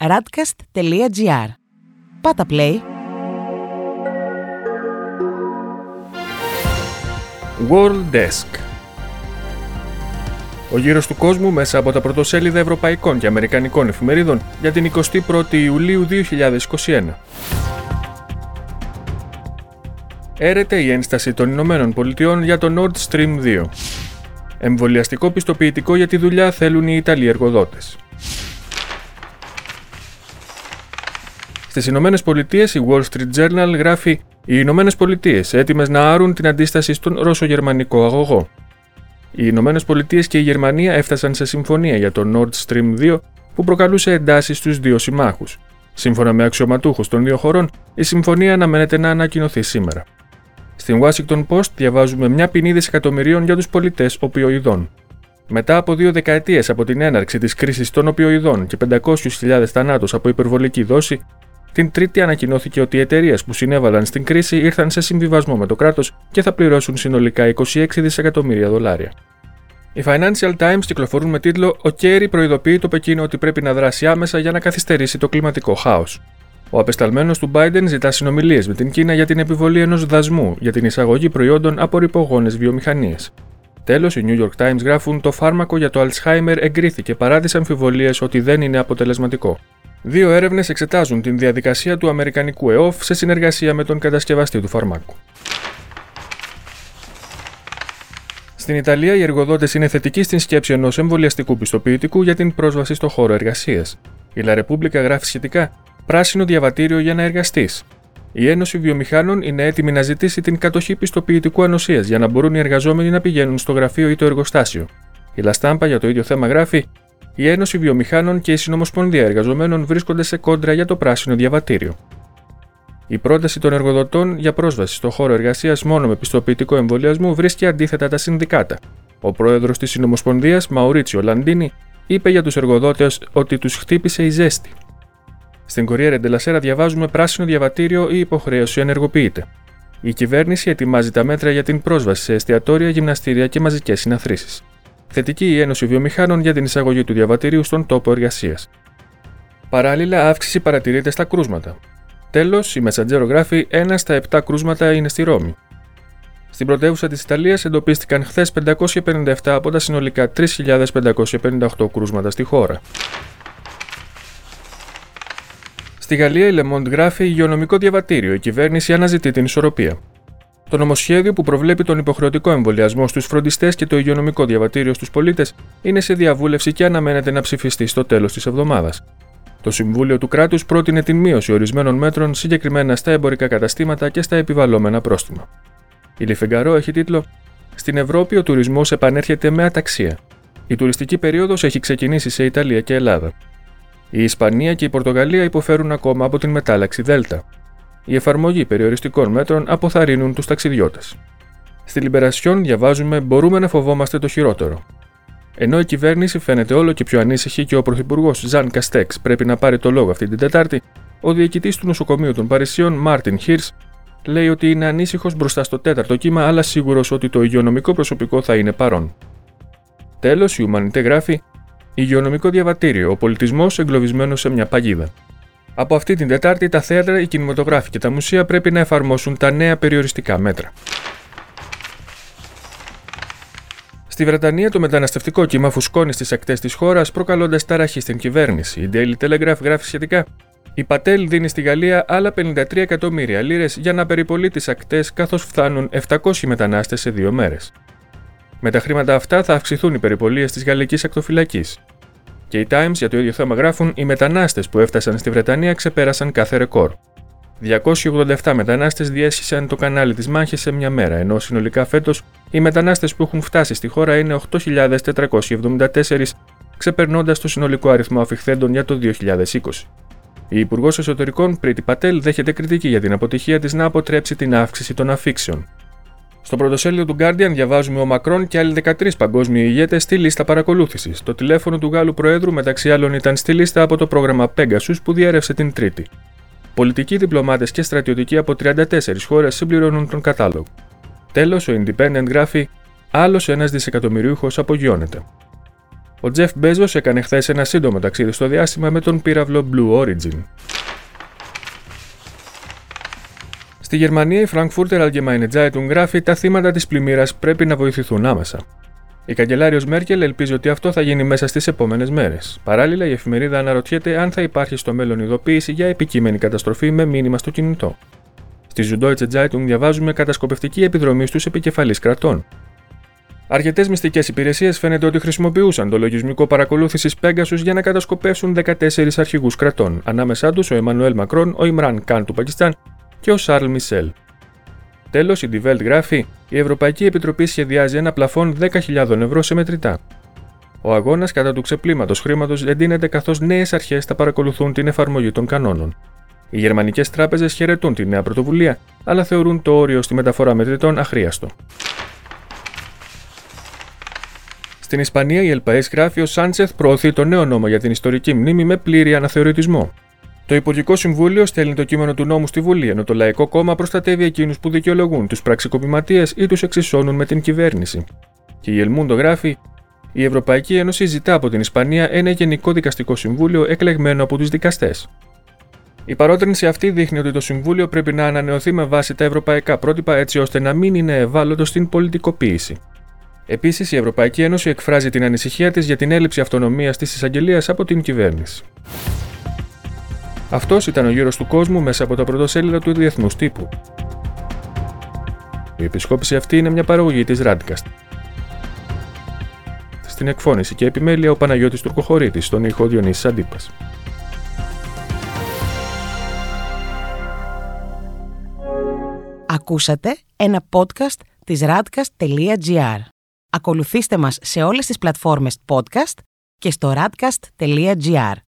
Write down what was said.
radcast.gr. Πάτα play. World Desk Ο γύρος του κόσμου μέσα από τα πρωτοσέλιδα ευρωπαϊκών και αμερικανικών εφημερίδων για την 21η Ιουλίου 2021. Έρεται η ένσταση των Ηνωμένων Πολιτειών για το Nord Stream 2. Εμβολιαστικό πιστοποιητικό για τη δουλειά θέλουν οι Ιταλοί εργοδότες. Στις Ηνωμένες Πολιτείες, η Wall Street Journal γράφει: Οι Ηνωμένες Πολιτείες έτοιμες να άρουν την αντίσταση στον Ρώσο-Γερμανικό αγωγό. Οι Ηνωμένες Πολιτείες και η Γερμανία έφτασαν σε συμφωνία για το Nord Stream 2 που προκαλούσε εντάσεις στους δύο συμμάχους. Σύμφωνα με αξιωματούχους των δύο χωρών, η συμφωνία αναμένεται να ανακοινωθεί σήμερα. Στην Washington Post διαβάζουμε μια ποινή δισεκατομμυρίων για τους πολιτές οπιοειδών. Μετά από δύο δεκαετίες από την έναρξη της κρίσης των οπιοειδών και 500.000 θανάτους από υπερβολική δόση, την Τρίτη ανακοινώθηκε ότι οι εταιρείες που συνέβαλαν στην κρίση ήρθαν σε συμβιβασμό με το κράτος και θα πληρώσουν συνολικά 26 δισεκατομμύρια δολάρια. Οι Financial Times κυκλοφορούν με τίτλο Ο Κέρι προειδοποιεί το Πεκίνο ότι πρέπει να δράσει άμεσα για να καθυστερήσει το κλιματικό χάος. Ο απεσταλμένος του Biden ζητά συνομιλίες με την Κίνα για την επιβολή ενός δασμού για την εισαγωγή προϊόντων από ρηπογόνες βιομηχανίες. Τέλος, οι New York Times γράφουν το φάρμακο για το Alzheimer εγκρίθηκε παρά τις αμφιβολίες ότι δεν είναι αποτελεσματικό. Δύο έρευνες εξετάζουν την διαδικασία του Αμερικανικού ΕΟΦ σε συνεργασία με τον κατασκευαστή του φαρμάκου. Στην Ιταλία, οι εργοδότες είναι θετικοί στην σκέψη ενός εμβολιαστικού πιστοποιητικού για την πρόσβαση στο χώρο εργασίας. Η La Repubblica γράφει σχετικά πράσινο διαβατήριο για να εργαστείς. Η Ένωση Βιομηχάνων είναι έτοιμη να ζητήσει την κατοχή πιστοποιητικού ανοσίας για να μπορούν οι εργαζόμενοι να πηγαίνουν στο γραφείο ή το εργοστάσιο. Η Λαστάμπα για το ίδιο θέμα γράφει: η Ένωση Βιομηχάνων και η Συνομοσπονδία Εργαζομένων βρίσκονται σε κόντρα για το πράσινο διαβατήριο. Η πρόταση των εργοδοτών για πρόσβαση στο χώρο εργασίας μόνο με πιστοποιητικό εμβολιασμό βρίσκει αντίθετα τα συνδικάτα. Ο πρόεδρος της Συνομοσπονδίας, Μαουρίτσιο Λαντίνη, είπε για τους εργοδότες ότι τους χτύπησε η ζέστη. Στην Κορία Ρεντελασέρα διαβάζουμε πράσινο διαβατήριο ή υποχρέωση ενεργοποιείται. Η κυβέρνηση ετοιμάζει τα μέτρα για την πρόσβαση σε εστιατόρια, γυμναστήρια και μαζικές συναθρήσεις. Θετική η Ένωση Βιομηχάνων για την εισαγωγή του διαβατηρίου στον τόπο εργασίας. Παράλληλα, αύξηση παρατηρείται στα κρούσματα. Τέλος, η Μεσαντζέρο γράφει: Ένα στα 7 κρούσματα είναι στη Ρώμη. Στην πρωτεύουσα της Ιταλίας εντοπίστηκαν χθες 557 από τα συνολικά 3.558 κρούσματα στη χώρα. Στη Γαλλία, η Λεμόντ γράφει υγειονομικό διαβατήριο. Η κυβέρνηση αναζητεί την ισορροπία. Το νομοσχέδιο που προβλέπει τον υποχρεωτικό εμβολιασμό στους φροντιστές και το υγειονομικό διαβατήριο στους πολίτες είναι σε διαβούλευση και αναμένεται να ψηφιστεί στο τέλος της εβδομάδας. Το Συμβούλιο του Κράτους πρότεινε την μείωση ορισμένων μέτρων συγκεκριμένα στα εμπορικά καταστήματα και στα επιβαλλόμενα πρόστιμα. Η Λιφεγκαρό έχει τίτλο Στην Ευρώπη ο τουρισμός επανέρχεται με αταξία. Η τουριστική περίοδος έχει ξεκινήσει σε Ιταλία και Ελλάδα. Η Ισπανία και η Πορτογαλία υποφέρουν ακόμα από την μετάλλαξη Δέλτα η εφαρμογή περιοριστικών μέτρων αποθαρρύνουν τους ταξιδιώτες. Στη Λιμπερασιόν διαβάζουμε Μπορούμε να φοβόμαστε το χειρότερο. Ενώ η κυβέρνηση φαίνεται όλο και πιο ανήσυχη και ο πρωθυπουργός Ζαν Καστέξ πρέπει να πάρει το λόγο αυτή την Τετάρτη, ο διοικητής του νοσοκομείου των Παρισιών, Μάρτιν Χίρς, λέει ότι είναι ανήσυχος μπροστά στο τέταρτο κύμα, αλλά σίγουρος ότι το υγειονομικό προσωπικό θα είναι παρόν. Τέλος, η Ουμανιτέ γράφει: Υγειονομικό διαβατήριο, ο πολιτισμός εγκλωβισμένος σε μια παγίδα. Από αυτή την Τετάρτη, τα θέατρα, οι κινηματογράφοι και τα μουσεία πρέπει να εφαρμόσουν τα νέα περιοριστικά μέτρα. Στη Βρετανία, το μεταναστευτικό κύμα φουσκώνει στις ακτές της χώρας, προκαλώντας ταραχή στην κυβέρνηση. Η Daily Telegraph γράφει σχετικά. Η Πατέλ δίνει στη Γαλλία άλλα 53 εκατομμύρια λίρες για να περιπολεί τις ακτές, καθώς φτάνουν 700 μετανάστες σε δύο μέρες. Με τα χρήματα αυτά θα αυξηθούν οι περιπολίες της γαλλικής ακτοφυλακής. Και οι Times για το ίδιο θέμα γράφουν: Οι μετανάστες που έφτασαν στη Βρετανία ξεπέρασαν κάθε ρεκόρ. 287 μετανάστες διέσχισαν το κανάλι της Μάχης σε μια μέρα, ενώ συνολικά φέτος οι μετανάστες που έχουν φτάσει στη χώρα είναι 8.474, ξεπερνώντας το συνολικό αριθμό αφιχθέντων για το 2020. Η Υπουργός Εσωτερικών Πρίτη Πατέλ δέχεται κριτική για την αποτυχία της να αποτρέψει την αύξηση των αφήξεων. Στο πρωτοσέλιδο του Guardian διαβάζουμε ο Μακρόν και άλλοι 13 παγκόσμιοι ηγέτες στη λίστα παρακολούθησης. Το τηλέφωνο του Γάλλου Προέδρου μεταξύ άλλων ήταν στη λίστα από το πρόγραμμα Pegasus που διέρευσε την Τρίτη. Πολιτικοί διπλωμάτες και στρατιωτικοί από 34 χώρες συμπληρώνουν τον κατάλογο. Τέλος, ο Independent γράφει: Άλλος ένας δισεκατομμυρίουχος απογειώνεται. Ο Τζεφ Μπέζος έκανε χθες ένα σύντομο ταξίδι στο διάστημα με τον πύραυλο Blue Origin. Στη Γερμανία, η Frankfurter Allgemeine Zeitung γράφει: Τα θύματα της πλημμύρας πρέπει να βοηθηθούν άμεσα. Η καγκελάριος Μέρκελ ελπίζει ότι αυτό θα γίνει μέσα στις επόμενες μέρες. Παράλληλα, η εφημερίδα αναρωτιέται αν θα υπάρχει στο μέλλον ειδοποίηση για επικείμενη καταστροφή με μήνυμα στο κινητό. Στη Süddeutsche Zeitung διαβάζουμε κατασκοπευτική επιδρομή στους επικεφαλείς κρατών. Αρκετές μυστικές υπηρεσίες φαίνεται ότι χρησιμοποιούσαν το λογισμικό παρακολούθησης Pegasus για να κατασκοπεύσουν 14 αρχηγούς κρατών, ανάμεσά τους ο Εμμανουέλ Μακρόν, ο Ιμράν Καν του Πακιστάν και ο Σάρλ Μισελ. Τέλος, η Die Welt γράφει: Η Ευρωπαϊκή Επιτροπή σχεδιάζει ένα πλαφόν 10.000 ευρώ σε μετρητά. Ο αγώνας κατά του ξεπλήματος χρήματος εντείνεται καθώς νέες αρχές θα παρακολουθούν την εφαρμογή των κανόνων. Οι γερμανικές τράπεζες χαιρετούν τη νέα πρωτοβουλία, αλλά θεωρούν το όριο στη μεταφορά μετρητών αχρίαστο. Στην Ισπανία, η Ελπαές γράφει: Ο Σάντσεθ προωθεί το νέο νόμο για την ιστορική μνήμη με πλήρη αναθεωρητισμό. Το Υπουργικό Συμβούλιο στέλνει το κείμενο του νόμου στη Βουλή, ενώ το Λαϊκό Κόμμα προστατεύει εκείνους που δικαιολογούν τους πραξικοπηματίες ή τους εξισώνουν με την κυβέρνηση. Και η Ελμούντο γράφει: Η Ευρωπαϊκή Ένωση ζητά από την Ισπανία ένα γενικό δικαστικό συμβούλιο εκλεγμένο από τους δικαστές. Η παρότρινση αυτή δείχνει ότι το Συμβούλιο πρέπει να ανανεωθεί με βάση τα ευρωπαϊκά πρότυπα έτσι ώστε να μην είναι ευάλωτο στην πολιτικοποίηση. Επίσης, η Ευρωπαϊκή Ένωση εκφράζει την ανησυχία της για την έλλειψη αυτονομίας της εισαγγελίας από την κυβέρνηση. Αυτός ήταν ο γύρος του κόσμου μέσα από τα πρωτοσέλιδα του Διεθνούς Τύπου. Η επισκόπηση αυτή είναι μια παραγωγή της Radcast. Στην εκφώνηση και επιμέλεια ο Παναγιώτης Τουρκοχωρήτης, στον ήχο Διονύσης Αντίπας. Ακούσατε ένα podcast της radcast.gr. Ακολουθήστε μας σε όλες τις πλατφόρμες podcast και στο radcast.gr.